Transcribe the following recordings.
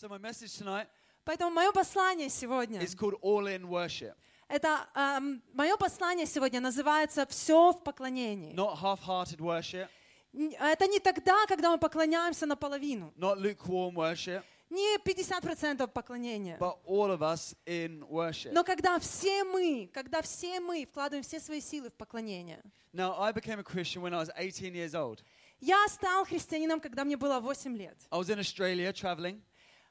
So my message tonight Поэтому мое послание сегодня, is called All In Worship. это эм, мое послание сегодня называется «Все в поклонении». Not half-hearted worship, Это не тогда, когда мы поклоняемся наполовину, not lukewarm worship, не 50% поклонения, but all of us in worship. но когда все мы, когда все мы вкладываем все свои силы в поклонение. Now, I became a Christian when I was 18 years old. Я стал христианином, когда мне было 8 лет. I was in Australia traveling,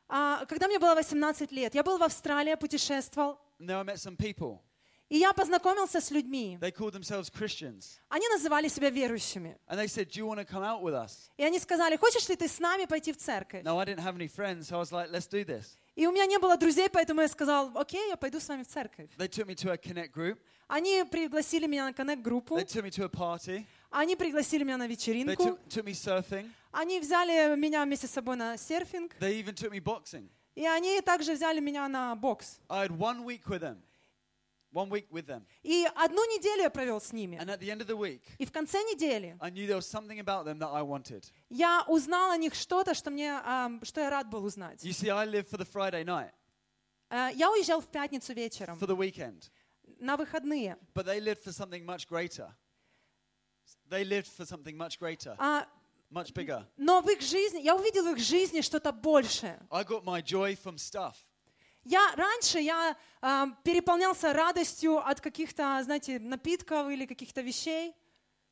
А, Когда мне было 18 лет, я был в Австралии, путешествовал, and there I met some people. и я познакомился с людьми. They called themselves Christians. Они называли себя верующими. And they said, Do you want to come out with us? И они сказали, хочешь ли ты с нами пойти в церковь? No, I didn't have any friends, so I was like, Let's do this. И у меня не было друзей, поэтому я сказал, окей, я пойду с вами в церковь. They took me to a Connect group, Они пригласили меня на коннект-группу, they took me to a party, они пригласили меня на they вечеринку, took, took me surfing, они взяли меня вместе с собой на серфинг, they even took me boxing. и они также взяли меня на бокс. I had one week with them. One week with them. И одну неделю я провел с ними. And at the end of the week, И в конце недели I knew there was something about them that I wanted. я узнал о них что-то, что, мне, ам, что я рад был узнать. You see, I live for the Friday night, Э, Я уезжал в пятницу вечером, for the weekend. на выходные. But they lived for something much greater. They lived for something much greater, А, much bigger. но в их жизни, я увидел в их жизни что-то большее. I got my joy from stuff. Я раньше я ам, переполнялся радостью от каких-то, знаете, напитков или каких-то вещей.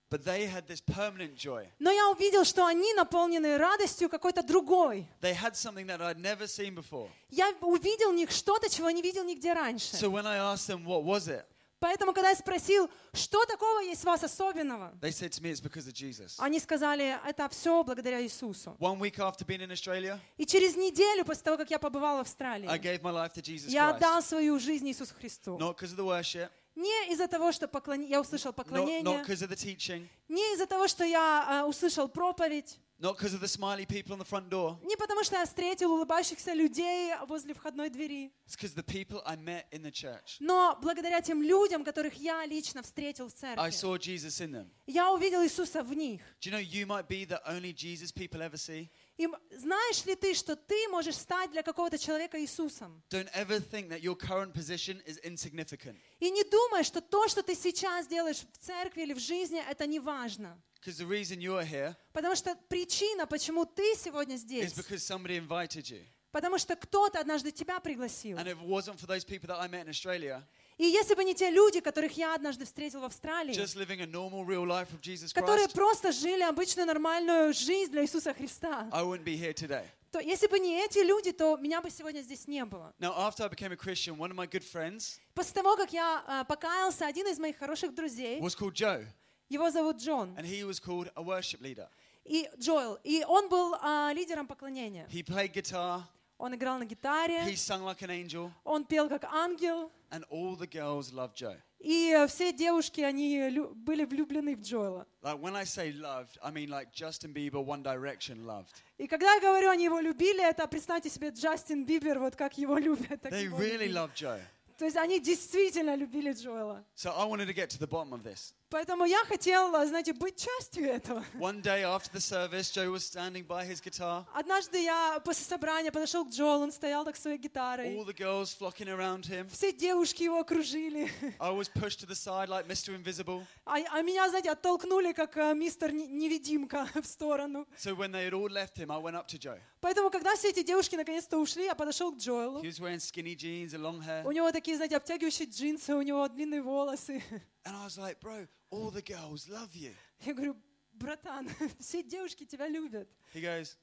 But they had this permanent joy. Но я увидел, что они наполнены радостью какой-то другой. They had something that I'd never seen before. Я увидел в них что-то, чего не видел нигде раньше. So when I asked them, what was it? Поэтому, когда я спросил, что такого есть в вас особенного, They said to me, it's because of Jesus. они сказали, это все благодаря Иисусу. One week after being in Australia, И через неделю после того, как я побывал в Австралии, I gave my life to Jesus я Christ. отдал свою жизнь Иисусу Христу. Not because of the worship, Не из-за того, что поклони- я услышал not, поклонение, not because of the teaching, не из-за того, что я а, услышал проповедь, not because of the smiley people on the front door. не потому, что я встретил улыбающихся людей возле входной двери, It's because the people I met in the church. но благодаря тем людям, которых я лично встретил в I церкви. saw Jesus in them. Я увидел Иисуса в них. Do you know you might be the only Jesus people ever see? И знаешь ли ты, что ты можешь стать для какого-то человека Иисусом? Don't ever think that your current position is insignificant. И не думай, что то, что ты сейчас делаешь в церкви или в жизни, это не важно. Because the reason you are here Потому что причина, почему ты сегодня is здесь, because somebody invited you. потому что кто-то однажды тебя пригласил. And if it wasn't for those people that I met in Australia, И если бы не те люди, которых я однажды встретил в Австралии, just living a normal, real life of Jesus которые Christ, просто жили обычную нормальную жизнь для Иисуса Христа, I wouldn't be here today. то если бы не эти люди, то меня бы сегодня здесь не было. Now, after I became a Christian, one of my good friends После того, как я а, покаялся, один из моих хороших друзей, was called Joe, его зовут Джон, and he was called a worship leader. и Джоэл, и он был а, лидером поклонения. He played guitar, Он играл на гитаре, he sung like an angel, он пел как ангел, and all the girls loved Joe. и э, все девушки, они были влюблены в Джоэла. Like when I say loved, I mean like Justin Bieber, One Direction loved. И когда я говорю, они его любили, это, представьте себе, Джастин Бибер, вот как его любят. так They его really любили. loved Joe. То есть они действительно любили Джоэла. So I wanted to get to the bottom of this. Поэтому я хотела, знаете, быть частью этого. One day after the service, Joe was standing by his guitar. Однажды я после собрания подошел к Джоэлу, он стоял так своей All гитарой. the girls flocking around him. Все девушки его окружили. I was pushed to the side like Mr. Invisible. А, а меня, знаете, оттолкнули, как э, мистер Не- Невидимка в сторону. So when they had all left him, I went up to Joe. Поэтому, когда все эти девушки наконец-то ушли, я подошел к Джоэлу. He was wearing skinny jeans and long hair. У него такие, знаете, обтягивающие джинсы, у него длинные волосы. And I was like, bro, all the girls love you. Я говорю, братан, все девушки тебя любят. He goes,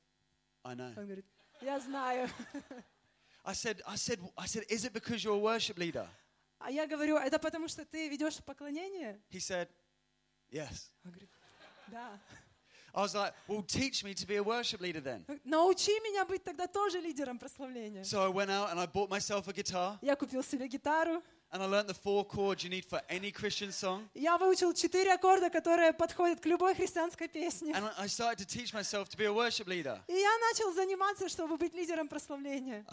I know. Он говорит, я знаю. I said, I said, I said, is it because you're a worship leader? А я говорю, это потому что ты ведешь поклонение? He said, yes. Он говорит, да. I was like, well, teach me to be a worship leader then. Научи меня быть тогда тоже лидером прославления. So I went out and I bought myself a guitar Я купил себе гитару, and I learned the four chords you need for any Christian song. я выучил четыре аккорда, которые подходят к любой христианской песне. And I started to teach myself to be a worship leader. И я начал заниматься, чтобы быть лидером прославления.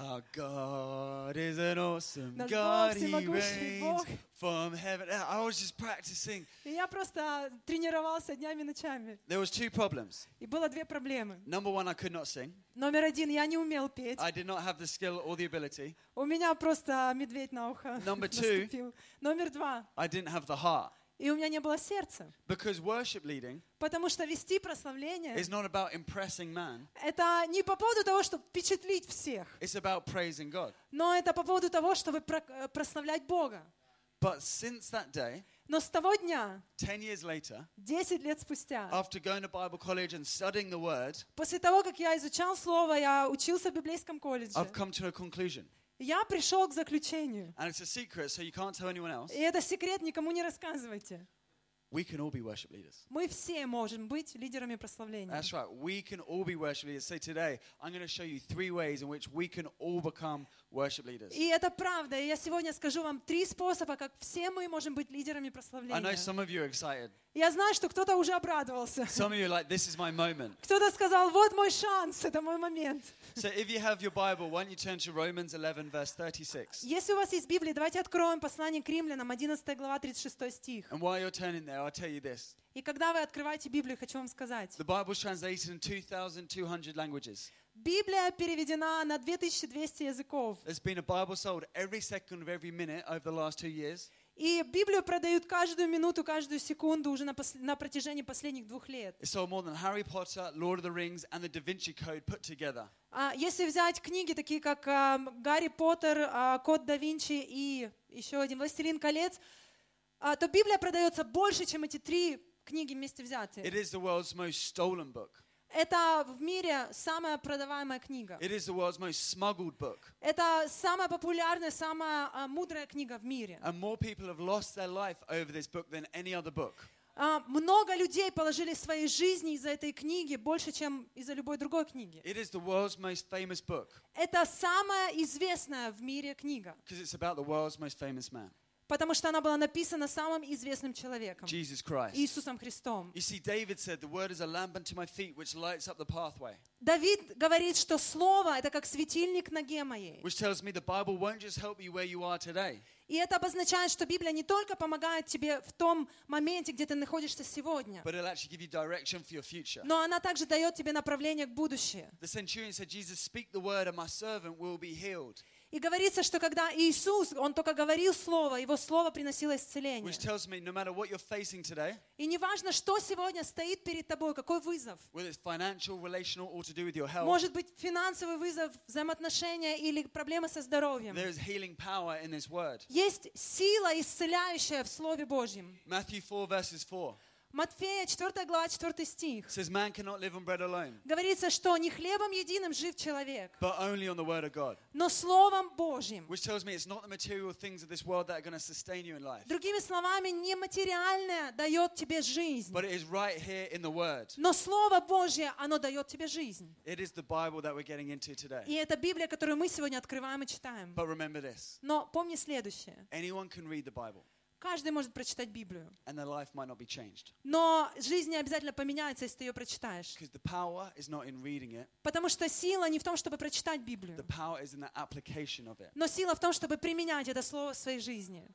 Наш. Бог, всемогущий Бог. From heaven. I was just practicing. И я просто тренировался днями и ночами. There was two problems. И было две проблемы. Number one, I could not sing. Номер один, я не умел петь. I did not have the skill or the ability. У меня просто медведь на ухо Number two. наступил. Номер два, I didn't have the heart. и у меня не было сердца. Because worship leading Потому что вести прославление is not about impressing man, — это не по поводу того, чтобы впечатлить всех, it's about praising God. но это по поводу того, чтобы э, прославлять Бога. But since that day, Но с того дня, 10 years later, 10 лет спустя, after going to Bible college and studying the word, после того, как я изучал Слово, я учился в библейском колледже, I've come to a conclusion. я пришел к заключению. And it's a secret, so you can't tell anyone else. И это секрет, никому не рассказывайте. We can all be worship leaders. Мы все можем быть лидерами прославления. That's right. We can all be worship leaders. So today, I'm going to show you three ways in which we can all become worship leaders. И это правда. Я сегодня скажу вам три способа, как все мы можем быть лидерами I know прославления. some of you are excited. Я знаю, что кто-то уже обрадовался. Some of you are like, this is my moment. Кто-то сказал, вот мой шанс, это мой момент. So if you have your Bible, why don't you turn to Romans 11, verse 36. Если у вас есть Библия, давайте откроем послание к римлянам, 11 глава, 36 стих. And while you're turning there, I'll tell you this. И когда вы открываете Библию, хочу вам сказать. The Bible is translated in 2,200 languages. Библия переведена на 2200 языков. There's been a Bible sold every second of every minute over the last two years. И Библию продают каждую минуту, каждую секунду уже на, пос- на протяжении последних двух лет. А если взять книги, такие как а, Гарри Поттер, а, Код да Винчи и еще один «Властелин колец», то Библия продается больше, чем эти три книги вместе It взятые. is the world's most stolen book. Это в мире самая продаваемая книга. It is the world's most smuggled book. Это самая популярная, самая а, мудрая книга в мире. And more people have lost their life over this book than any other book. А, Много людей положили свои жизни из-за этой книги больше, чем из-за любой другой книги. It is the world's most famous book Это самая известная в мире книга, because it's about the world's most famous man, потому что она была написана самым известным человеком, Jesus Christ. Иисусом Христом. You see, David said, The word is a lamp unto my feet, which lights up the pathway. Давид говорит, что Слово — это как светильник ноге моей. Which tells me the Bible won't just help you where you are today, И это обозначает, что Библия не только помогает тебе в том моменте, где ты находишься сегодня, но она также дает тебе направление к будущему. И говорится, что когда Иисус, Он только говорил Слово, Его Слово приносило исцеление. Me no today, И неважно, что сегодня стоит перед тобой, какой вызов. health, Может быть, финансовый вызов, взаимоотношения или проблемы со здоровьем. Есть сила, исцеляющая в Слове Божьем. Matthew 4, verses 4 Матфея, 4 глава, 4 стих. says, Man cannot live on bread alone, Говорится, что не хлебом единым жив человек, but only on the word of God. но Словом Божьим. Which tells me it's not the material things of this world that are going to sustain you in life, Другими словами, нематериальное дает тебе жизнь, but it is right here in the word. но Слово Божье, оно дает тебе жизнь. It is the Bible that we're getting into today. И это Библия, которую мы сегодня открываем и читаем. But remember this Но помни следующее. anyone can read the Bible, Каждый может прочитать Библию. Но жизнь не обязательно поменяется, если ты ее прочитаешь. Потому что сила не в том, чтобы прочитать Библию, но сила в том, чтобы применять это слово в своей жизни.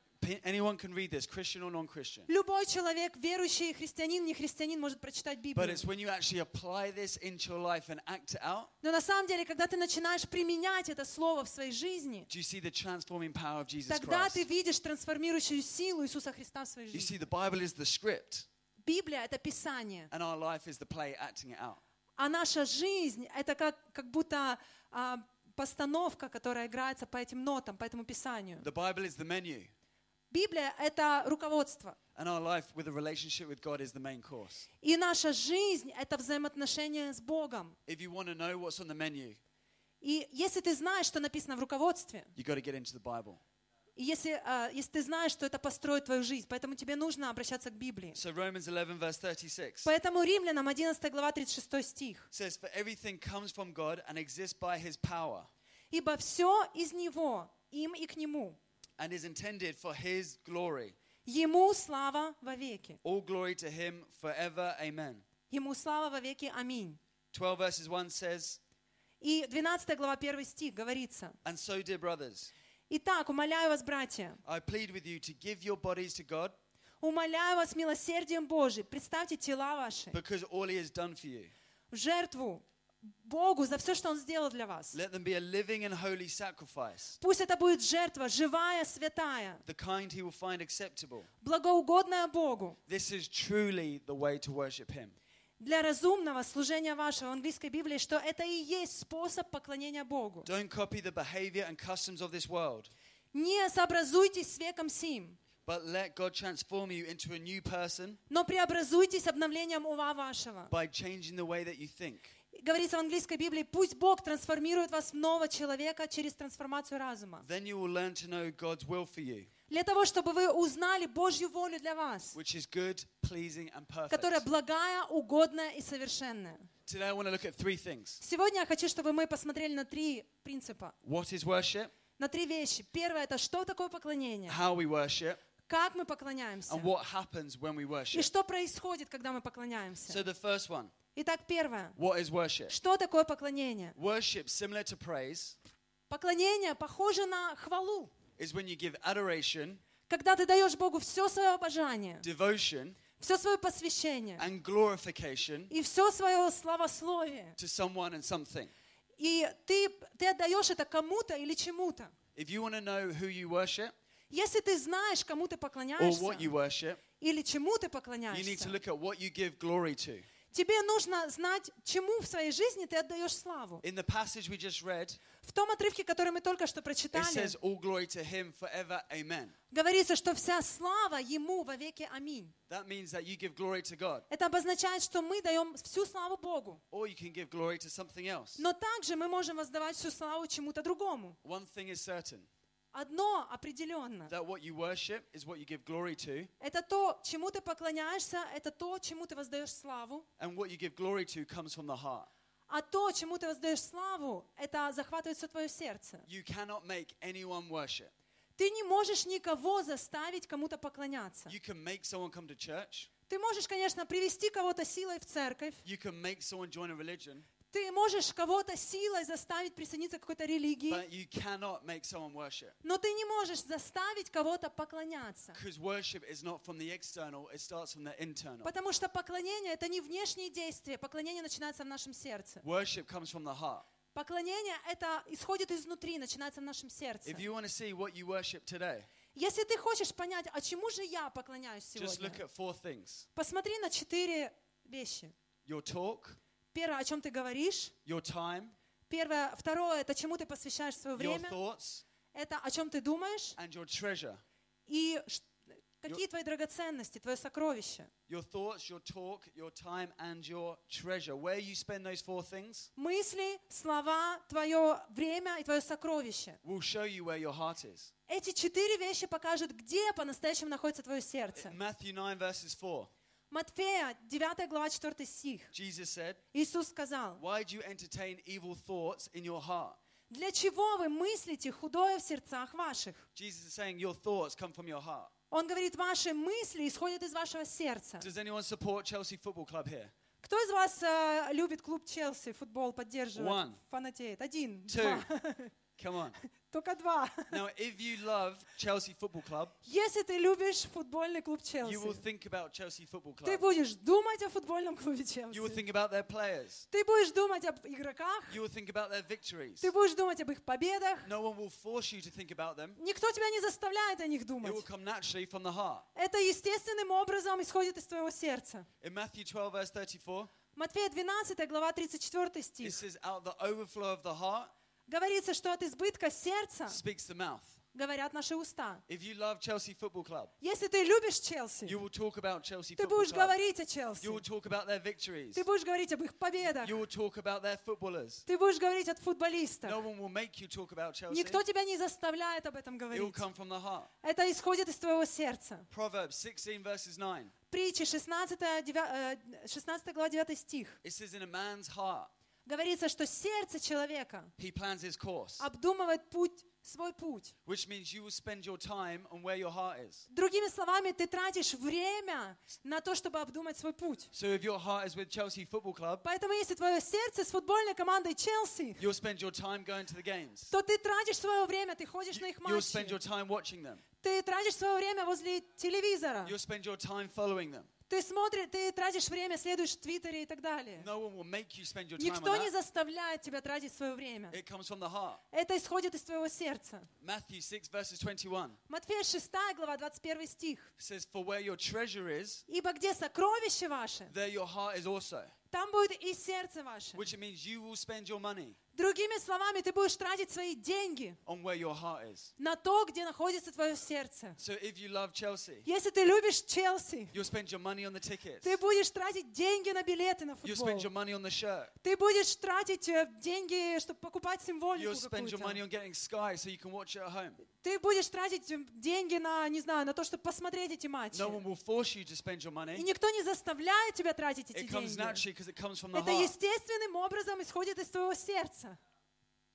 Anyone can read this, Christian or non Christian. Любой человек, верующий, христианин, не христианин, может прочитать But Библию. it's when you actually apply this into your life and act it out, Но на самом деле, когда ты начинаешь применять это слово в своей жизни, do you see the transforming power of Jesus тогда ты Christ? видишь трансформирующую силу Иисуса Христа в своей You жизни. see, the Bible is the script, Библия — это Писание, and our life is the play acting it out. а наша жизнь — это как, как будто а, постановка, которая играется по этим нотам, по этому Писанию. The Bible is the menu, Библия — это руководство. and our life with a relationship with God is the main course. И наша жизнь — это взаимоотношения с Богом. If you want to know what's on the menu, И если ты знаешь, что написано в руководстве, you got to get into the Bible. и если, а, если ты знаешь, что это построит твою жизнь, поэтому тебе нужно обращаться к Библии. So Romans 11, verse 36 Поэтому Римлянам 11 глава 36 стих. says, For everything comes from God and exists by his power, «Ибо все из Него, им и к Нему. and is intended for his glory. Ему слава вовеки. All glory to him forever. Amen. Ему слава вовеки. Аминь». 12 verses 1 says, И 12 глава 1 стих говорится. And so, dear brothers, «Итак, умоляю вас, братья, I plead with you to give your bodies to God умоляю вас милосердием Божиим, представьте тела ваши because all he has done for you. в жертву Богу за все, что Он сделал для вас. Let them be a living and holy sacrifice, Пусть это будет жертва, живая, святая, the kind He will find acceptable. благоугодная Богу. This is truly the way to worship Him. Для разумного служения вашего в английской Библии, что это и есть способ поклонения Богу. Don't copy the behavior and customs of this world, Не сообразуйтесь с веком сим, but let God transform you into a new person но преобразуйтесь обновлением ума вашего. by changing the way that you think. Говорится в английской Библии, пусть Бог трансформирует вас в нового человека через трансформацию разума. Then you will learn to know God's will for you, Для того, чтобы вы узнали Божью волю для вас, which is good, pleasing, and perfect. которая благая, угодная и совершенная. Today I want to look at three things. Сегодня я хочу, чтобы мы посмотрели на три принципа, What is worship? на три вещи. Первое – это что такое поклонение, How we worship? как мы поклоняемся And what happens when we и worship? что происходит, когда мы So поклоняемся. the first one, Итак, первое. what is worship? Что такое поклонение? Worship, similar to praise, Поклонение похоже на хвалу. is when you give adoration, Когда ты даешь Богу все свое обожание, devotion, все свое посвящение and glorification и все свое славословие. to someone and something. И ты, ты отдаешь это кому-то или чему-то. If you want to know who you worship Если ты знаешь, кому ты or поклоняешься what you worship, или чему ты you need to поклоняешься, look at what you give glory to. Тебе нужно знать, чему в своей жизни ты отдаешь славу. In the passage we just read, В том отрывке, который мы только что it прочитали, says, All glory to him forever, amen. говорится, что вся слава Ему во веки. Аминь. That means that you give glory to God, Это обозначает, что мы даем всю славу Богу. or you can give glory to something else. Но также мы можем воздавать всю славу чему-то другому. One thing is certain Одно определенно. that what you worship is what you give glory to, Это то, чему ты поклоняешься, это то, чему ты воздаешь славу. and what you give glory to comes from the heart. А то, чему ты воздаешь славу, это захватывает все твое сердце. You cannot make anyone worship. Ты не можешь никого заставить кому-то поклоняться. You can make someone come to church, Ты можешь, конечно, привести кого-то силой в церковь. you can make someone join a religion, Ты можешь кого-то силой заставить присоединиться к какой-то религии. but you cannot make someone worship. Но ты не можешь заставить кого-то поклоняться. Because worship is not from the external, it starts from the internal. Потому что поклонение – это не внешние действия. Поклонение начинается в нашем сердце. Worship comes from the heart. Поклонение – это исходит изнутри, начинается в нашем сердце. If you want to see what you worship today, Если ты хочешь понять, а чему же я поклоняюсь just look сегодня, at four things посмотри на четыре вещи. your talk, Первое, о чем ты говоришь. your time, Первое, второе, это чему ты посвящаешь свое your время. thoughts, Это о чем ты думаешь. and your treasure. И какие твои драгоценности, твое сокровище. Your thoughts, your talk, your time, and your treasure. Where you spend those four things Мысли, слова, твое время и твое сокровище. will show you where your heart is. Эти четыре вещи покажут, где по-настоящему находится твое сердце. Matthew 9, verses 4, Матфея, 9 глава, 4 стих. Jesus said, Иисус сказал, Why do you entertain evil thoughts in your heart? «Для чего вы мыслите худое в сердцах ваших?» Jesus is saying your thoughts come from your heart. Он говорит, ваши мысли исходят из вашего сердца. Does anyone support Chelsea Football Club here? Кто из вас э, любит клуб Челси, футбол поддерживает, One. фанатеет? Один, Two. два. Come on. Только два. Now, if you love Chelsea Football Club, Если ты любишь футбольный клуб you will Челси, think about Chelsea Football ты Club. будешь думать о футбольном клубе You will Челси. think about their players. Ты будешь думать об игроках, You will think about their victories. ты будешь думать об их победах. No one will force you to think about them. Никто тебя не заставляет о них It will думать. come naturally from the heart. Это естественным образом исходит из твоего сердца. In Matthew 12, verse 34, Матфея 12, глава 34 it стих. says, Out the overflow of the heart Говорится, что от избытка сердца speaks the mouth. говорят наши уста. If you love Chelsea Football Club, Если ты любишь Челси, you will talk about Chelsea ты Football будешь Club. говорить о You Челси. will talk about their victories. Ты будешь говорить об их победах. You will talk about their footballers. Ты будешь говорить от No футболистов. one will make you talk about Chelsea. Никто тебя не заставляет об этом It will говорить. come from the heart. Это исходит из твоего сердца. Proverbs 16, verses 9. Притчи 16, девя- э, 16 глава 9 стих. It says, In a man's heart, Говорится, что сердце человека he plans his course, обдумывает путь, свой путь. which means you will spend your time on where your heart is. Другими словами, ты тратишь время на то, чтобы обдумать свой путь. So if your heart is with Chelsea Football Club, Поэтому, если твое сердце с футбольной командой Челси, you'll spend your time going to the games. то ты тратишь свое время, ты ходишь на их You'll spend your матчи, time watching them. ты тратишь свое время возле телевизора, You'll spend your time following them. Ты смотришь, ты тратишь время, следуешь в Твиттере и так далее. Никто не заставляет тебя тратить свое время. Это исходит из твоего сердца. Matthew 6, verses 21 Матфея 6 глава, 21 стих. «Ибо где сокровище ваше, there your heart is also. там будет и сердце ваше». Другими словами, ты будешь тратить свои деньги на то, где находится твое сердце. So Chelsea, Если ты любишь Челси, ты будешь тратить деньги на билеты на футбол. Ты будешь тратить э, деньги, чтобы покупать символику so. Ты будешь тратить э, деньги на, не знаю, на то, чтобы посмотреть эти матчи. No И никто не заставляет тебя тратить эти It деньги. Это естественным образом исходит из твоего сердца.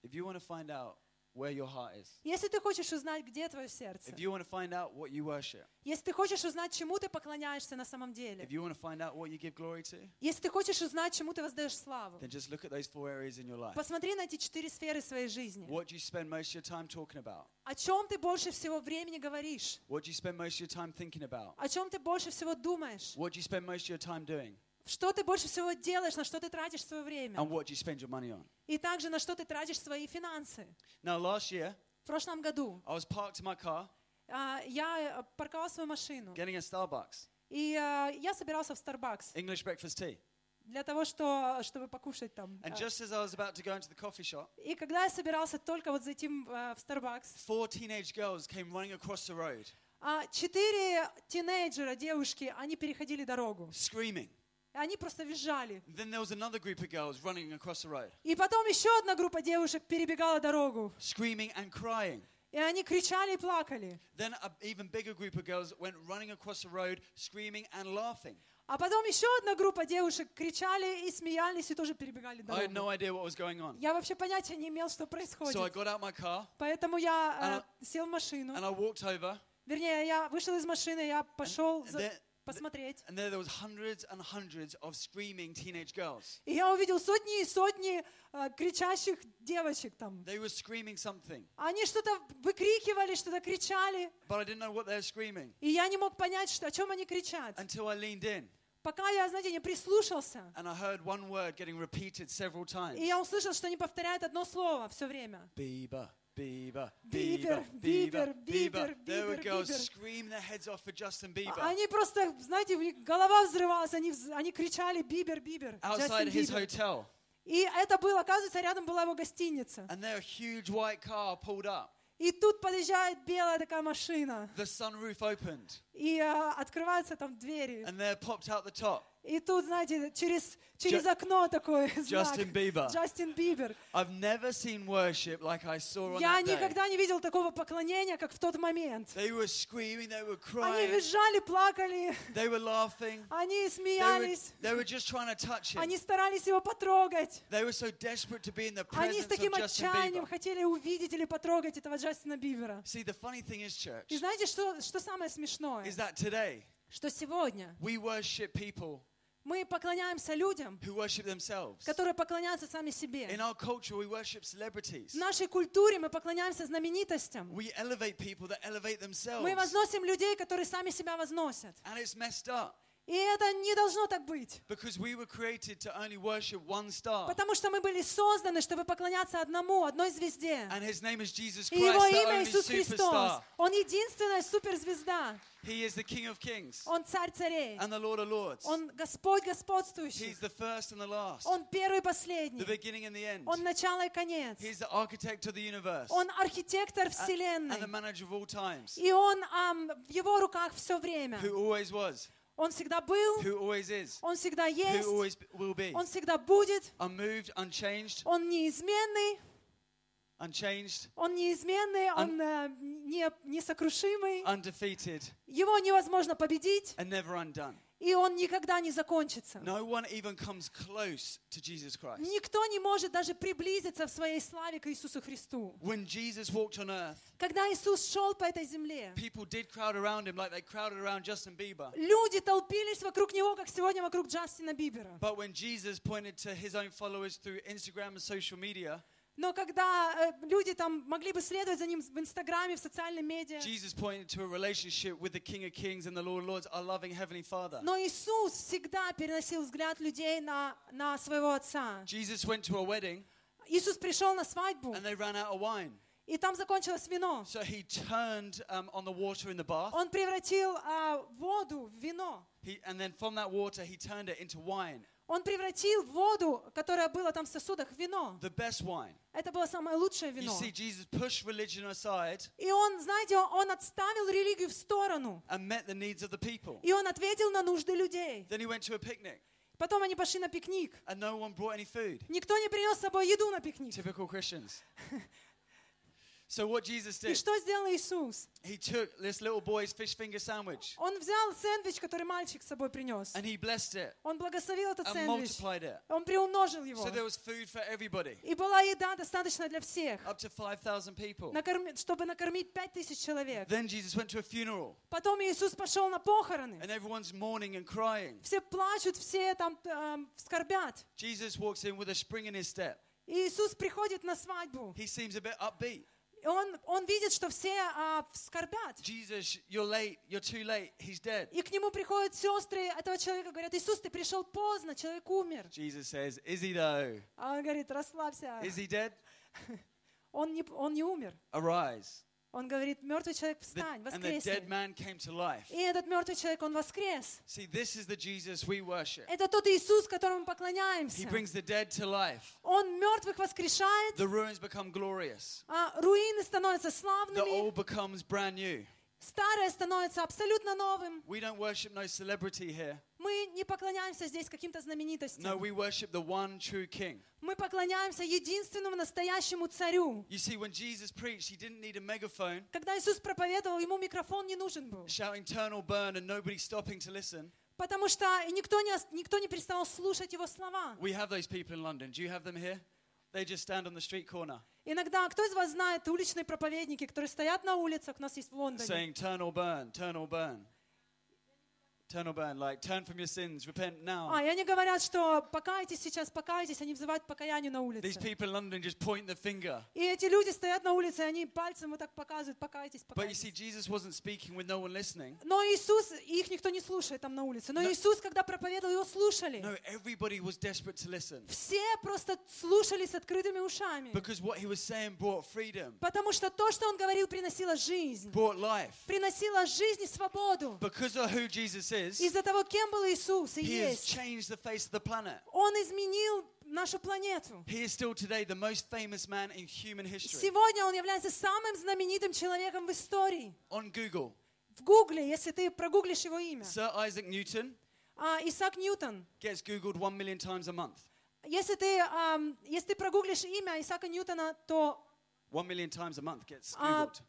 If you want to find out where your heart is, Если ты хочешь узнать, где твое сердце, if you want to find out what you worship, если ты хочешь узнать, чему ты поклоняешься на самом деле, if you want to find out what you give glory to, если ты хочешь узнать, чему ты воздаешь славу, then just look at those four areas in your life. посмотри на эти четыре сферы своей жизни. What do you spend most of your time talking about? О чем ты больше всего времени говоришь? What do you spend most of your time thinking about? О чем ты больше всего думаешь? What do you spend most of your time doing? Что ты больше всего делаешь, на что ты тратишь свое время? And what you spend your money on? И также на что ты тратишь свои финансы. Now, last year, В прошлом году I was parked in my car а, я э, парковал свою машину, getting a Starbucks, и а, я собирался в Starbucks English breakfast tea. для того, что, чтобы покушать там. And А, just as I was about to go into the coffee shop, И когда я собирался только вот зайти э, в Starbucks, four teenage girls came running across the road, а четыре тинейджера, девушки, они переходили дорогу. screaming. Они просто визжали. Then there was another group of girls running across the road, И потом еще одна группа девушек перебегала дорогу. screaming and crying. И они кричали и плакали. Then an even bigger group of girls went running across the road, screaming and laughing. А потом еще одна группа девушек кричали и смеялись и тоже перебегали I had no дорогу. idea what was going on. Я вообще понятия не имел, что So I происходит. got out my car Поэтому я э, сел в машину. and I walked over, Вернее, я вышел из машины, я пошел за- there, посмотреть. and there, there was hundreds and hundreds of screaming teenage girls. И я увидел сотни и сотни э, кричащих девочек там. They were screaming something, Они что-то выкрикивали, что-то кричали. but I didn't know what they were screaming И я не мог понять, что, о чем они кричат. until I leaned in Пока я, знаете, не прислушался. and I heard one word getting repeated several times. И я услышал, что они повторяют одно слово все время. Bieber, Bieber, Bieber, Bieber, Bieber, Bieber, Bieber, Bieber. There were Bieber, girls Bieber. screaming their heads off for Justin Bieber Они просто, знаете, у них голова взрывалась, они, они кричали «Бибер, Бибер», outside his Бибер. hotel. И это было, оказывается, рядом была его гостиница. And there a huge white car pulled up. И тут подъезжает белая такая машина, The sunroof opened, и а, открываются там двери. and there popped out the top И тут, знаете, через, через Ju- окно такой знак. Justin Bieber. Джастин Бибер. I've never seen worship like I saw on Я that day. никогда не видел такого поклонения, как в тот момент. They were screaming, they were Они crying, визжали, плакали, they were laughing, они they were, смеялись, they were just trying to touch him. они старались его потрогать. They were so desperate to be in the Они presence с таким of Justin отчаянием Bieber. хотели увидеть или потрогать этого Джастина Бибера. See, the funny thing is, church, И знаете, что, что самое смешное? Is that today Что сегодня we worship people мы поклоняемся людям, которые поклоняются сами себе. In our culture, we worship celebrities. В нашей культуре мы поклоняемся знаменитостям. Мы возносим людей, которые сами себя возносят. И это не должно так быть. Потому что мы были созданы, чтобы поклоняться одному, одной звезде. И его the имя Иисус Христос. Он единственная суперзвезда. He is the King of Kings Он царь царей. and the Lord of Lords. Он Господь господствующий. He's the first and the last, Он первый и the последний. beginning and the end. Он начало и конец. He's the architect of the universe Он архитектор and the вселенной. manager of all times, И он ам, в его руках все время. who always was, Он всегда был, who always is, он всегда who есть, always will be. он всегда будет, Unmoved, unchanged, он неизменный, unchanged, он неизменный, он э, не, несокрушимый. undefeated, Его невозможно победить, and never undone. И он никогда не закончится. No one even comes close to Jesus Christ. Никто не может даже приблизиться в своей славе к Иисусу Христу. When Jesus walked on earth, Когда Иисус шел по этой земле, people did crowd around him like they crowded around Justin Bieber. люди толпились вокруг него, как сегодня вокруг Джастина Бибера. But when Jesus pointed to his own followers through Instagram and social media, Но когда э, люди там могли бы следовать за ним в Инстаграме, в социальном медиа, Jesus pointed to a relationship with the King of Kings and the Lord of Lords, our loving Heavenly Father. но Иисус всегда переносил взгляд людей на, на своего Отца. Jesus went to a wedding Иисус пришел на свадьбу, and they ran out of wine. и там закончилось вино. So he turned um, on the water in the bath, Он превратил а, воду в вино. he, and then from that water he turned it into wine, Он превратил воду, которая была там в сосудах, в вино. the best wine. Это было самое лучшее You вино. see, Jesus pushed religion aside И он, знаете, он отставил религию в сторону. and met the needs of the people. И он ответил на нужды людей. Then he went to a picnic Потом они пошли на пикник. and no one brought any food. Никто не принес с собой еду на пикник. Typical Christians. So what Jesus И did, что сделал Иисус? he took this little boy's fish finger sandwich Он взял сэндвич, который мальчик с собой принес. and he blessed it Он благословил этот and сэндвич. multiplied it. Он приумножил его. So there was food for everybody, И была еда достаточно для всех, up to 5,000 people. накорми- чтобы накормить пять тысяч человек. Then Jesus went to a funeral Потом Иисус пошел на похороны. and everyone's mourning and crying. Все плачут, все там эм, скорбят. Jesus walks in with a spring in his step. И Иисус приходит на свадьбу. He seems a bit upbeat. Он, он видит, что все а, скорбят. Jesus, you're late. You're too late. He's dead. И к нему приходят сестры этого человека, говорят, Иисус, ты пришел поздно, человек умер. Jesus says, Is he though? А он говорит, расслабься. Is he dead? Он не, он не умер. Arise. Он говорит, мертвый человек, The- встань, and the dead воскресни. man came to life. И этот мертвый человек, он воскрес. See, this is the Jesus we worship. Это тот Иисус, которому мы поклоняемся. He brings the dead to life. Он мертвых воскрешает, The ruins become glorious. а руины становятся The славными, old becomes brand new. старое становится абсолютно новым. We don't worship no celebrity here. Мы не поклоняемся здесь каким-то No, знаменитостям. we worship the one true King. Мы поклоняемся единственному настоящему царю. You see, when Jesus preached, he didn't need a megaphone Когда Иисус проповедовал, ему микрофон не нужен был. shouting eternal burn and nobody stopping to listen. Потому что никто не, ос- никто не переставал слушать его слова. We have those people in London. Do you have them here? They just stand on the street corner Иногда, кто из вас знает уличные проповедники, которые стоят на улицах, у нас есть в Лондоне, saying, Turn or burn, turn or burn. Turn or burn, like turn from your sins, repent now. а, и они говорят, что покайтесь сейчас, покайтесь, они взывают покаянию на These улице. people in London just point the finger. И эти люди стоят на улице, и они пальцем вот так показывают, покайтесь, But you see, покайтесь. Jesus wasn't speaking with no one listening. Но Иисус, их никто не слушает там на улице, но Иисус, когда проповедовал, его слушали. No, everybody was desperate to listen Все просто слушали с открытыми ушами. because what he was saying brought freedom, Потому что то, что он говорил, приносило жизнь. brought life. Приносило жизнь и свободу. Because of who Jesus is, Из-за того, кем был Иисус и he has есть, changed the face of the planet. Он изменил нашу планету. He is still today the most famous man in human history. Сегодня он является самым знаменитым человеком в истории. On Google, В Гугле, если ты прогуглишь его имя. Sir Isaac Newton А, Исаак Ньютон. gets Googled one million times a month. Если ты, ам, если ты прогуглишь имя Исаака Ньютона, то One million times a month gets а, Googled.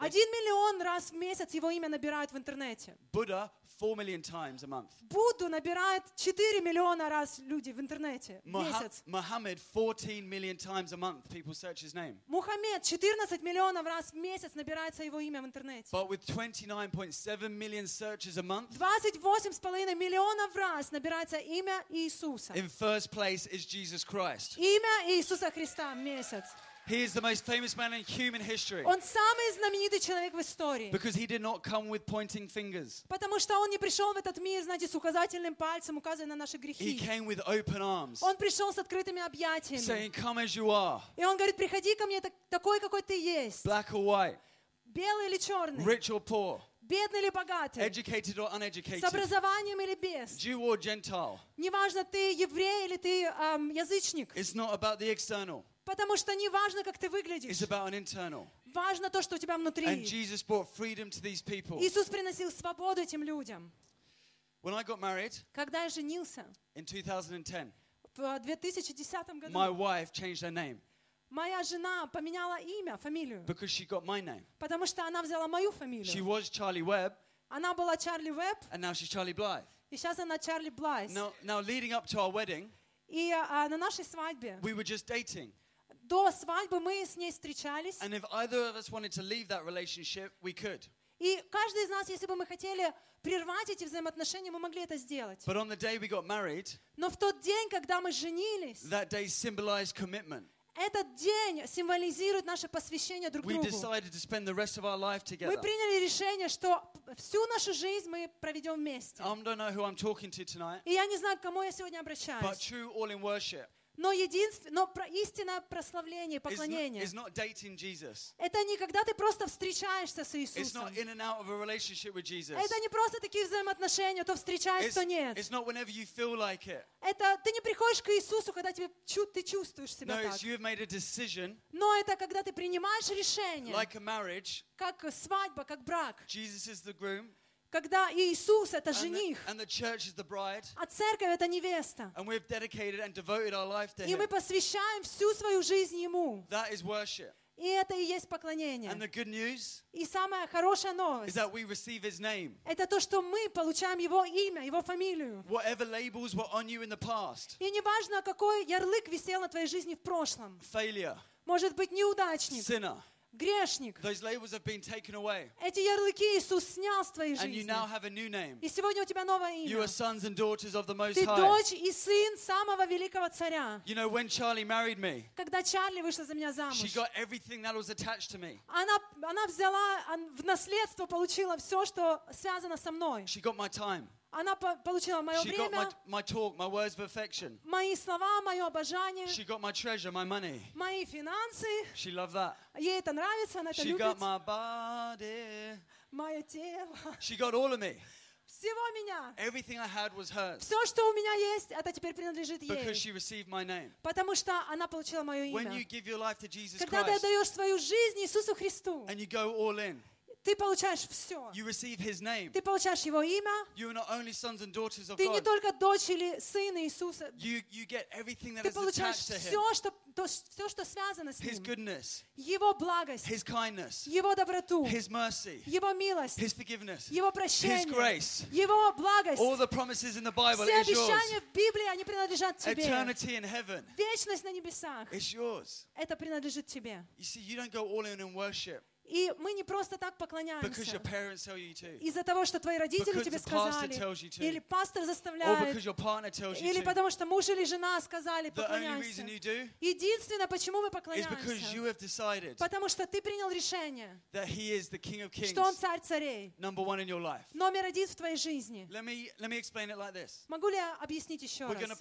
Один миллион раз в месяц его имя набирают в интернете. Buddha, four million times a month. Будду набирает 4 миллиона раз люди в интернете в месяц. Muhammad, 14 million times a month, people search his name. Мухаммед 14 миллионов раз в месяц набирается его имя в интернете. But with 29.7 million searches a month, 28,5 миллионов раз набирается имя Иисуса. in first place is Jesus Christ. Имя Иисуса Христа месяц. He is the most famous man in human history Он самый знаменитый человек в истории. because he did not come with pointing fingers. Потому что он не пришел в этот мир, знаете, с указательным пальцем, указывая на наши He грехи. came with open arms, Он пришел с открытыми объятиями. saying, Come as you are, И он говорит, приходи ко мне так- такой, какой ты есть. black or white, Белый или черный, rich or poor, бедный или богатый, educated or с uneducated, образованием или без. Jew or Gentile. Неважно, ты еврей или ты ам, язычник. It's not about the external, Потому что не важно, как ты it's выглядишь. about an internal. Важно то, что у тебя And внутри. Jesus brought freedom to these people. Иисус приносил свободу этим людям. When I got married Когда я женился in 2010, в 2010 году, my wife changed her name моя жена поменяла имя, фамилию, because she got my name. потому что она взяла мою She фамилию. was Charlie Webb, Она была Чарли Веб, and now she's Charlie Blythe. и сейчас она Чарли Блайс. Now, now leading up to our wedding, И а, на нашей свадьбе, we were just dating. До свадьбы мы с ней встречались, And if either of us wanted to leave that relationship, we could. и каждый из нас, если бы мы хотели прервать эти взаимоотношения, мы могли это сделать. But on the day we got married, Но в тот день, когда мы женились, that day symbolized commitment. Этот день символизирует наше посвящение друг We другу. decided to spend the rest of our life Мы приняли решение, что всю нашу жизнь мы проведем вместе. И я не знаю, к кому я сегодня обращаюсь. Но единственное, но истинное прославление, not, поклонение, is not dating Jesus. это не когда ты просто встречаешься с It's Иисусом. not. Это не просто такие взаимоотношения, то встречаешься, It's, то нет. it's not like. Это ты не приходишь к Иисусу, когда тебе, ты чувствуешь себя No, так. it's decision, Но это когда ты принимаешь решение, like marriage. как свадьба, как брак. Jesus is the groom, Когда Иисус — это жених, а церковь — это невеста. И мы посвящаем всю свою жизнь Ему. И это и есть поклонение. И самая хорошая новость это то, что мы получаем Его имя, Его фамилию. И неважно, какой ярлык висел на твоей жизни в прошлом. Может быть, неудачник, грешник. those labels have been taken away. Эти ярлыки Иисус снял с твоей And you жизни. now have a new name. И сегодня у тебя новое You имя. are sons and daughters of the Most Ты High. дочь и сын самого великого царя. You know, when Charlie married me, Когда Чарли вышла за меня she замуж, got everything that was attached to me. она, она взяла, в наследство получила все, что связано со мной. She got my time. Она по- получила мое She got my, время, my talk, my words of affection. мои слова, мое обожание, She got my treasure, my money. мои финансы. She loved that. Ей это нравится, она это She любит. got my body. Мое тело. She got all of me. Всего меня. Everything I had was hers Все, что у меня есть, это теперь принадлежит because ей. she received my name. Потому что она получила мое When you имя. give your life to Jesus Когда ты Christ отдаешь свою жизнь Иисусу Христу, and you go all in, ты получаешь все. you receive His name. Ты получаешь Его имя. You are not only sons and daughters of Ты не God, только дочь или сын Иисуса. you, you get everything that Ты is получаешь attached to Him все, что, то, все, что связано с His ним. goodness, Его благость, His kindness, Его доброту, His mercy, Его милость, His forgiveness, Его His прощение, grace. Его благость. All the promises in the Bible Все is обещания в Библии, они принадлежат тебе. Eternity in heaven Вечность на небесах, is yours. это принадлежит тебе. You see, you don't go all in in worship И мы не просто так поклоняемся. Из-за того, что твои родители тебе сказали, или пастор заставляет, или потому что муж или жена сказали, поклоняйся. Единственное, почему мы поклоняемся, потому что ты принял решение, что Он царь царей, номер один в твоей жизни. Let me, let me explain it like this. Могу ли я объяснить еще раз?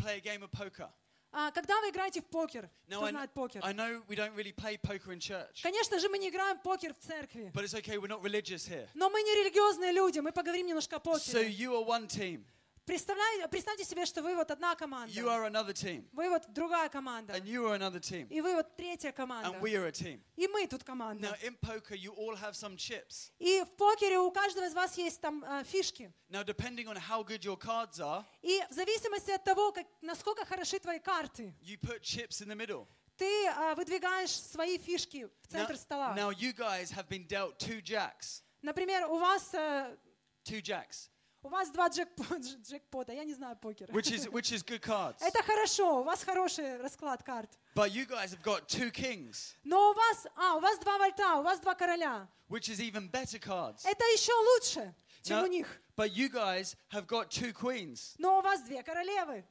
А, когда вы играете в покер, Now, кто I, знает покер? I know we don't really play poker in church, Конечно же, мы не играем в покер в церкви. but it's okay, we're not religious here. Но мы не религиозные люди, мы поговорим немножко о So покере. you are one team, Представляете, представьте себе, что вы вот одна команда, you are another team, вы вот другая команда, and you are another team, и вы вот третья команда, and we are a team. и мы тут Now, команда. in poker, you all have some chips. И в покере у каждого из вас есть там а, фишки. Now, depending on how good your cards are, И в зависимости от того, как, насколько хороши твои карты, you put chips in the middle. ты а, выдвигаешь свои фишки в Now, центр стола. now you guys have been dealt two jacks. Например, у вас, э, Two jacks, у вас два джекпо- дж- джекпота, я не знаю покер. which is, which is good cards. Это хорошо, у вас хороший расклад карт. But you guys have got two kings, Но у вас, а, у вас два вольта, у вас два короля. which is even better cards. Это еще лучше, чем Now, у них. but you guys have got two queens, Но у вас две королевы.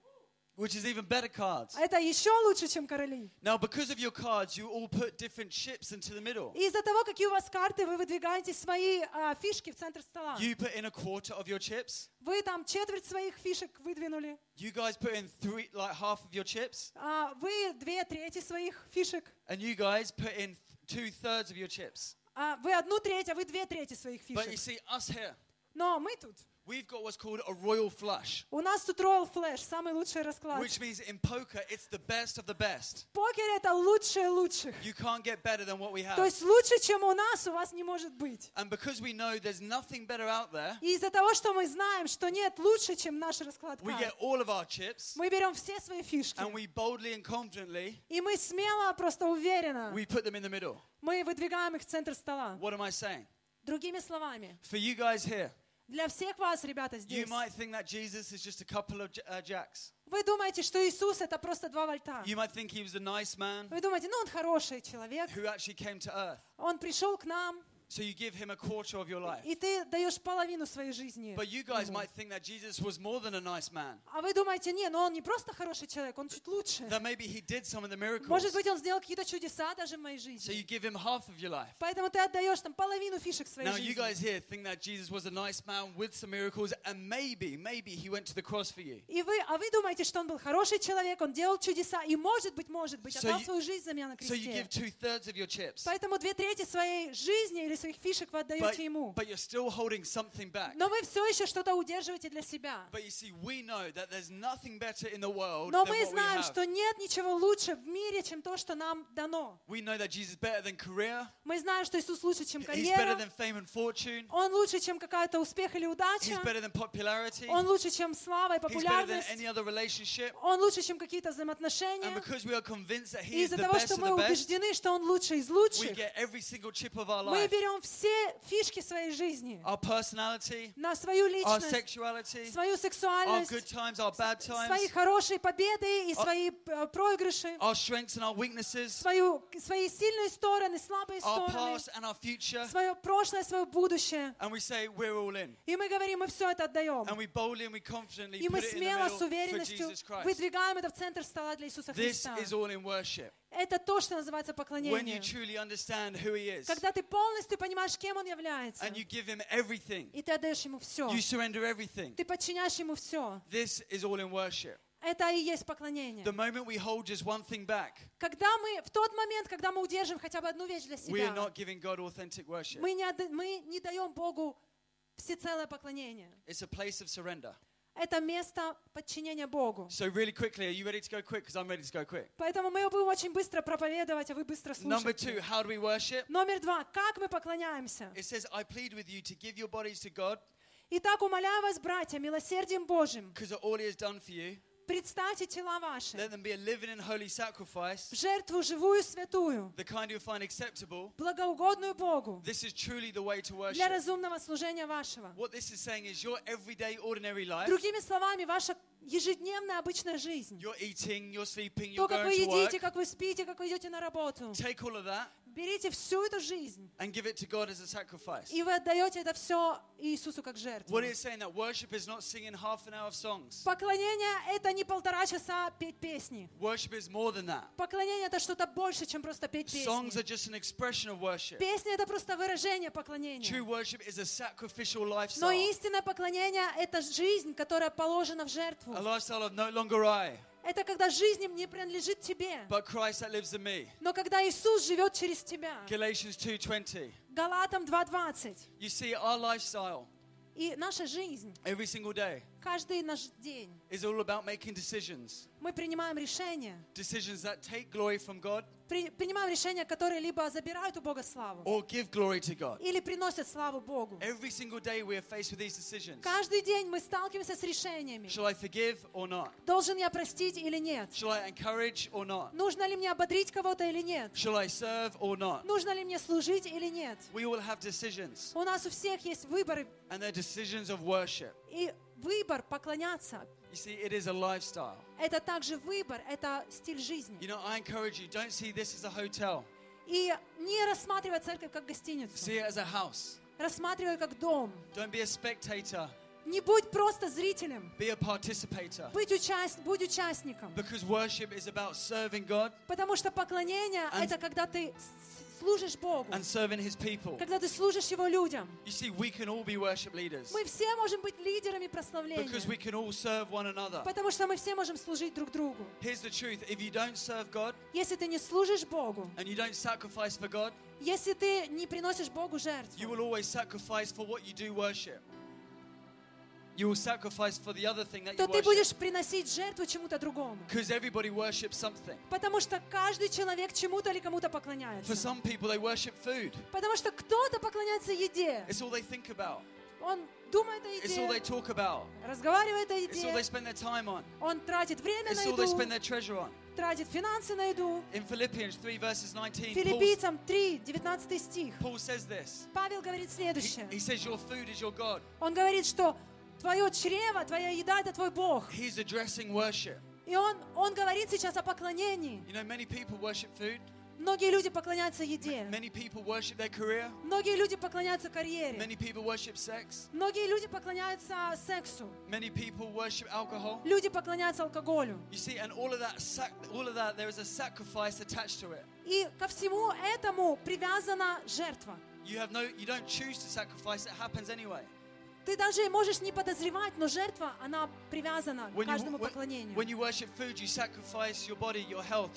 Which is even better cards. Это еще лучше, чем короли. Now, because of your cards, you all put different chips into the middle. И из-за того, какие у вас карты, вы выдвигаете свои а, фишки в центр стола. You put in a quarter of your chips. Вы там четверть своих фишек выдвинули. You guys put in three, like half of your chips, а вы две трети своих фишек. and you guys put in two thirds of your chips. а вы одну треть, а вы две трети своих But you фишек. see, us here, Но мы тут. we've got what's called a royal flush, У нас тут Royal Flash, самый лучший расклад. which means in poker, it's the best of the best. В покере это лучшее лучших. You can't get better than what we То have. есть лучше, чем у нас, у вас не может быть. And because we know there's nothing better out there, И из-за того, что мы знаем, что нет лучше, чем наш расклад we карт, get all of our chips, мы берем все свои фишки. and we boldly and confidently, И мы смело, просто уверенно, we put them in the middle. мы выдвигаем их в центр стола. What am I saying? Другими словами, For you guys here, Для всех вас, ребята, you здесь, might think that Jesus is just a couple of j- uh, jacks. вы думаете, что Иисус это просто два вольта. You might think he was a nice man Вы думаете, ну он хороший человек, who actually came to earth. он пришел к нам, So you give him a quarter of your life. и ты даешь половину своей жизни. But you guys might think that Jesus was more than a nice man. А вы думаете, не, но он не просто хороший человек, он чуть лучше. That maybe he did some of the miracles. Может быть, он сделал какие-то чудеса даже в моей So you жизни. give him half of your life. Поэтому ты отдаешь там половину фишек своей Now you жизни. guys here think that Jesus was a nice man with some miracles and maybe, maybe he went to the cross for you. И вы, а вы думаете, что он был хороший человек, он делал чудеса, и может быть, может быть, отдал свою жизнь за меня на So you give кресте. two thirds of your chips. Поэтому две трети своей жизни или своих фишек вы отдаете ему. but you're still holding something back. Но вы все еще что-то удерживаете для себя. But you see, we know that there's nothing better in the world Но than мы знаем, что нет ничего лучше в мире, чем то, что нам дано. We know that Jesus is better than career. Мы знаем, что Иисус лучше, чем He's better карьера. Он лучше, чем какая-то успех или удача. Он лучше, чем слава и популярность. Он лучше, чем какие-то And взаимоотношения. because we are convinced that И из-за того, что мы убеждены, что Он лучший из лучших, мы life. Берем все фишки своей жизни Our personality, на свою our личность, sexuality, свою our сексуальность, good times, our bad свои times, хорошие победы и свои э, проигрыши, our strengths and our weaknesses, свою, свои сильные стороны, слабые our стороны, past and our future. свое прошлое, свое будущее. And we say, we're all in. И мы говорим, мы все это отдаем. And we boldly and we confidently И мы put it in the смело, с middle for уверенностью Jesus Christ. выдвигаем это в центр стола для Иисуса This Христа. is all in worship. Это то, что называется поклонение. Когда ты полностью понимаешь, кем Он является, и ты отдаешь Ему все. Ты подчиняешь Ему все. Это и есть поклонение. The moment we hold just one thing back, Когда мы, в тот момент, когда мы удерживаем хотя бы одну вещь для we are себя, not giving God authentic worship. мы не, мы не даем Богу всецелое поклонение. It's a place of surrender. Это место подчинения Богу. So, really quickly, are you ready to go quick? Because I'm ready to go quick. Поэтому мы будем очень быстро проповедовать, а вы быстро Number two, how do we worship? Номер два. Как мы поклоняемся? It says, I plead with you to give your bodies to God Итак, умоляю вас, братья, милосердием Божьим, because all He has done for you. Представьте тела ваши Let them be a living and holy sacrifice, жертву живую, святую, the kind you find acceptable. благоугодную Богу, This is truly the way to для worship. разумного служения вашего. What this is saying is your everyday, ordinary life. Другими словами, ваша ежедневная обычная жизнь. You're eating, you're sleeping, То, you're как вы едите, как вы спите, как вы идете на работу. Take all of that Берите всю эту жизнь, and give it to God as a sacrifice. и вы отдаете это все Иисусу как жертву. What it's saying that worship is not singing half an hour of songs. Поклонение — это не полтора часа петь песни. Worship is more than that. Поклонение — это что-то больше, чем просто петь Songs are песни. just an expression of worship. Песня — это просто выражение True поклонения. worship is a sacrificial Но истинное поклонение — это жизнь, которая положена в жертву. A lifestyle of no longer I, Это когда жизнь не принадлежит тебе, but Christ that lives in me. но когда Иисус живет через тебя. Galatians 2:20. Галатам 2.20. You see, our lifestyle И наша жизнь, every single day каждый наш день, is all about making decisions. мы принимаем решения, Decisions that take glory from God при- принимаем решения, которые либо забирают у Бога славу, or give glory to God. или приносят славу Богу. Every single day we are faced with these decisions. Каждый день мы сталкиваемся с решениями. Shall I forgive or not? Должен я простить или нет? Shall I encourage or not? Нужно ли мне ободрить кого-то или нет? Shall I serve or not? Нужно ли мне служить или нет? We all have decisions, У нас у всех есть выборы, and they're decisions of worship. и выбор поклоняться You see, it is a lifestyle. – это также выбор, это стиль жизни. You know, I encourage you, don't see this as a hotel, И не рассматривай церковь как гостиницу, see it as a house. рассматривай как дом. Don't be a spectator, Не будь просто зрителем, be a participator. будь, участ... будь участником. Because worship is about serving God Потому что поклонение это когда ты служишь Богу, and serving His people. когда ты служишь Его людям. You see, we can all be worship leaders Мы все можем быть лидерами прославления, because we can all serve one another. потому что мы все можем служить друг другу. Here's the truth if you don't serve God Если ты не служишь Богу, and you don't sacrifice for God, если ты не приносишь Богу you жертву, will always sacrifice for what you do worship. То ты будешь приносить жертву чему-то другому. Because everybody worships something. Потому что каждый человек чему-то или кому-то For поклоняется. some people, they worship food. Потому что кто-то поклоняется еде. Он думает о It's all they еде, talk about. разговаривает о It's all they еде, spend their time on. он тратит время на еду, тратит финансы на еду. In Philippians 3 verses 19, Paul, Филиппийцам 3, 19 стих. Paul says this. Павел говорит He, следующее. he says, Your food is your God. Он говорит, что твое чрево, твоя еда — это твой Бог. He's addressing worship. И он, он говорит сейчас о поклонении. You know, many people worship food. Многие люди поклоняются еде. Many people worship their career. Многие люди поклоняются карьере. Many people worship sex. Многие люди поклоняются сексу. Many people worship alcohol. Люди поклоняются алкоголю. You see, and all of that, all of that, there is a sacrifice attached to it. И ко всему этому привязана жертва. You have no, you don't choose to sacrifice; it happens anyway. Ты даже можешь не подозревать, но жертва, она привязана к каждому поклонению.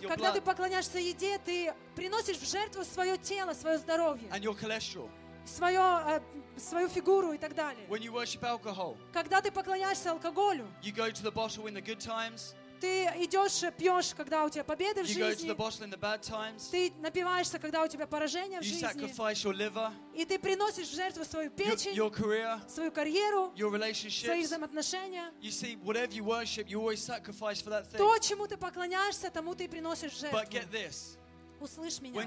Когда ты поклоняешься еде, ты приносишь в жертву свое тело, свое здоровье, свое, э, свою фигуру и так далее. Когда ты поклоняешься алкоголю, ты идешь, пьешь, когда у тебя победы в жизни, ты напиваешься, когда у тебя поражение в жизни, и ты приносишь в жертву свою печень, свою карьеру, свои взаимоотношения. You see, whatever you worship, you always sacrifice for that thing. То, чему ты поклоняешься, тому ты и приносишь жертву. Услышь меня.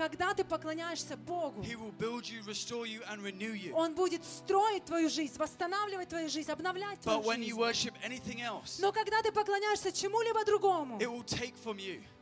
Когда ты поклоняешься Богу, you. Он будет строить твою жизнь, восстанавливать твою жизнь, обновлять твою But жизнь. else, Но когда ты поклоняешься чему-либо другому,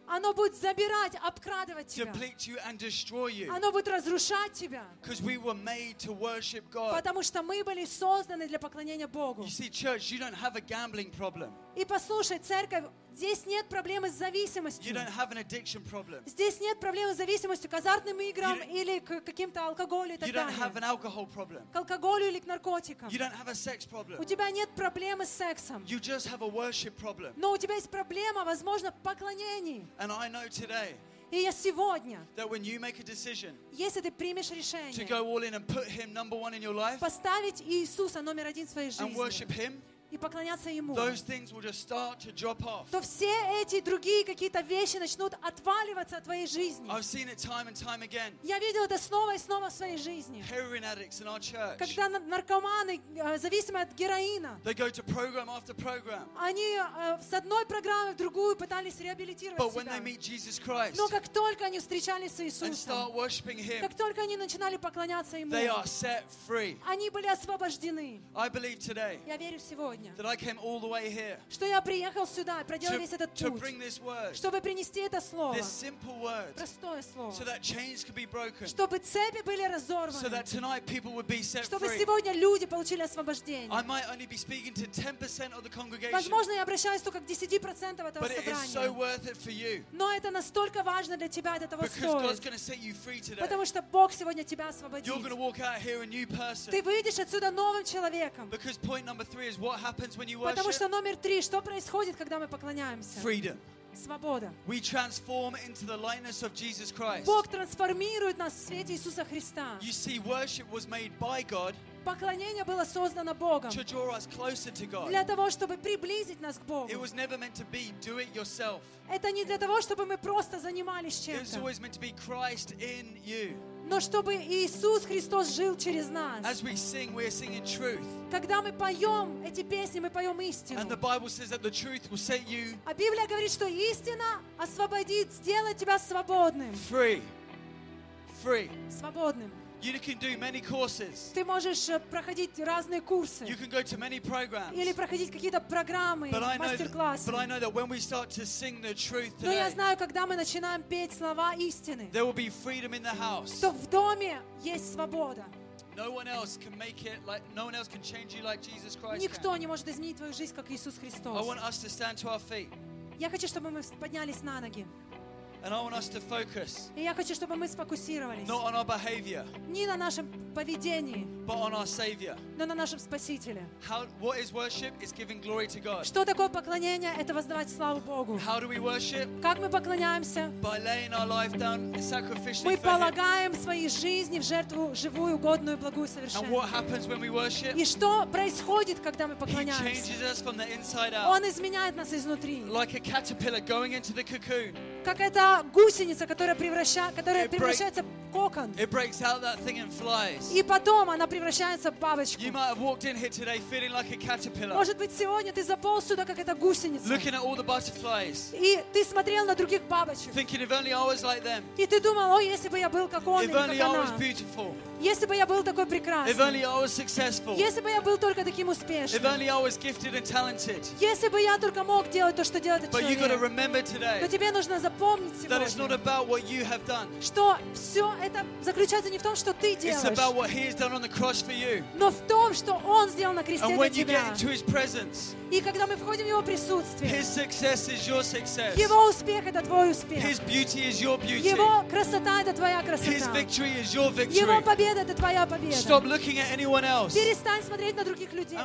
оно будет забирать, обкрадывать тебя. deplete you, and destroy you. Оно будет разрушать тебя. Because we were made to worship God. Потому что мы были созданы для поклонения Богу. You see, church, you don't have a gambling problem. И послушай, церковь, здесь нет проблемы с You зависимостью. don't have an addiction problem. Здесь нет проблемы с зависимостью к азартным играм или к каким-то алкоголю и так You don't have an далее. alcohol problem. К алкоголю или к наркотикам. You don't have a sex problem. У тебя нет проблемы с сексом. You just have a worship problem. Но у тебя есть проблема, возможно, в поклонении. And I know today И я сегодня, that when you make a decision если ты примешь решение life поставить Иисуса номер один в своей and worship жизни Him, и поклоняться Ему, то все эти другие какие-то вещи начнут отваливаться от твоей жизни. Time time. Я видела это снова и снова в своей жизни. Когда на- наркоманы, э, зависимые от героина, program program. они э, с одной программы в другую пытались реабилитировать But себя. Но как только они встречались с Иисусом, Him, как только они начинали поклоняться Ему, они были освобождены. Я верю сегодня, here что я приехал сюда, проделал весь этот путь, чтобы принести это слово, простое слово, чтобы цепи были разорваны, чтобы сегодня люди получили освобождение. I might only be speaking to 10% of the congregation, Возможно, я обращаюсь только к 10% этого собрания. Но это настолько важно для тебя, это того because God's стоит. going to set you free today. Потому что Бог сегодня тебя освободит. You're going to walk out here a new person. Ты выйдешь отсюда новым человеком. Потому что номер три, что происходит, когда мы поклоняемся? Freedom. Свобода. We transform into the likeness of Jesus Christ. Бог трансформирует нас в свете Иисуса Христа. You see, worship was made by God Поклонение было создано Богом to draw us closer to God. для того, чтобы приблизить нас к Богу. It was never meant to be do it yourself. Это не для того, чтобы мы просто занимались It was чем-то, always meant to be Christ in you. Но чтобы Иисус Христос жил через нас. As we sing, we're singing truth. Когда мы поем эти песни, мы поем And the истину. Bible says that the truth will set you А Библия говорит, что истина освободит, сделает тебя свободным. free. Free. Свободным. You can do many courses. Ты можешь э, проходить разные курсы You can go to many programs. или проходить какие-то программы, I, мастер-классы. but I know that when we start to sing the truth Но я знаю, когда мы начинаем петь слова истины, there will be freedom in the house. то в доме есть свобода. No one else can make it like no one else can change you like Jesus Christ Никто не может изменить твою жизнь, как Иисус I Христос. want us to stand to our feet Я хочу, чтобы мы поднялись на ноги. И я хочу, чтобы мы сфокусировались not on our behavior не на нашем поведении, but on our Savior. но на нашем Спасителе. How what is worship? Is giving glory to God. Что такое поклонение? Это воздавать славу Богу. How do we worship? Как мы поклоняемся? By laying our life down sacrificially Мы полагаем свои жизни в жертву живую, годную, благую, And совершенную. what happens when we worship? И что происходит, когда мы поклоняемся? changes us from the inside out. Он изменяет нас изнутри. Like a caterpillar going into the cocoon. Как эта гусеница, которая, превраща- которая It break- превращается в кокон. It breaks out that thing and flies. И потом она превращается в бабочку. You might have walked in here today feeling like a caterpillar, Может быть, сегодня ты заполз сюда, как эта гусеница. looking at all the butterflies, И ты смотрел на других бабочек. thinking if only I was like them, И ты думал, о, если бы я был как он if или only как I was она. beautiful. Если бы я был такой If прекрасный, only I was successful. если бы я был только таким If успешным, only I was gifted and talented. если бы я только мог делать то, что делает But you've got to человек, remember today тебе нужно запомнить that it's not сегодня, about what you have done. что все это заключается не в том, что ты It's делаешь, about what He has done on the cross for you. но в том, что Он сделал на кресте And для you тебя. get into His presence, И когда мы входим в Его присутствие, His success is your success. Его успех — это твой успех. His beauty is your beauty. Его красота — это твоя His красота. victory is your Его victory. Победа — это твоя победа. Stop looking at anyone else Перестань смотреть на других людей.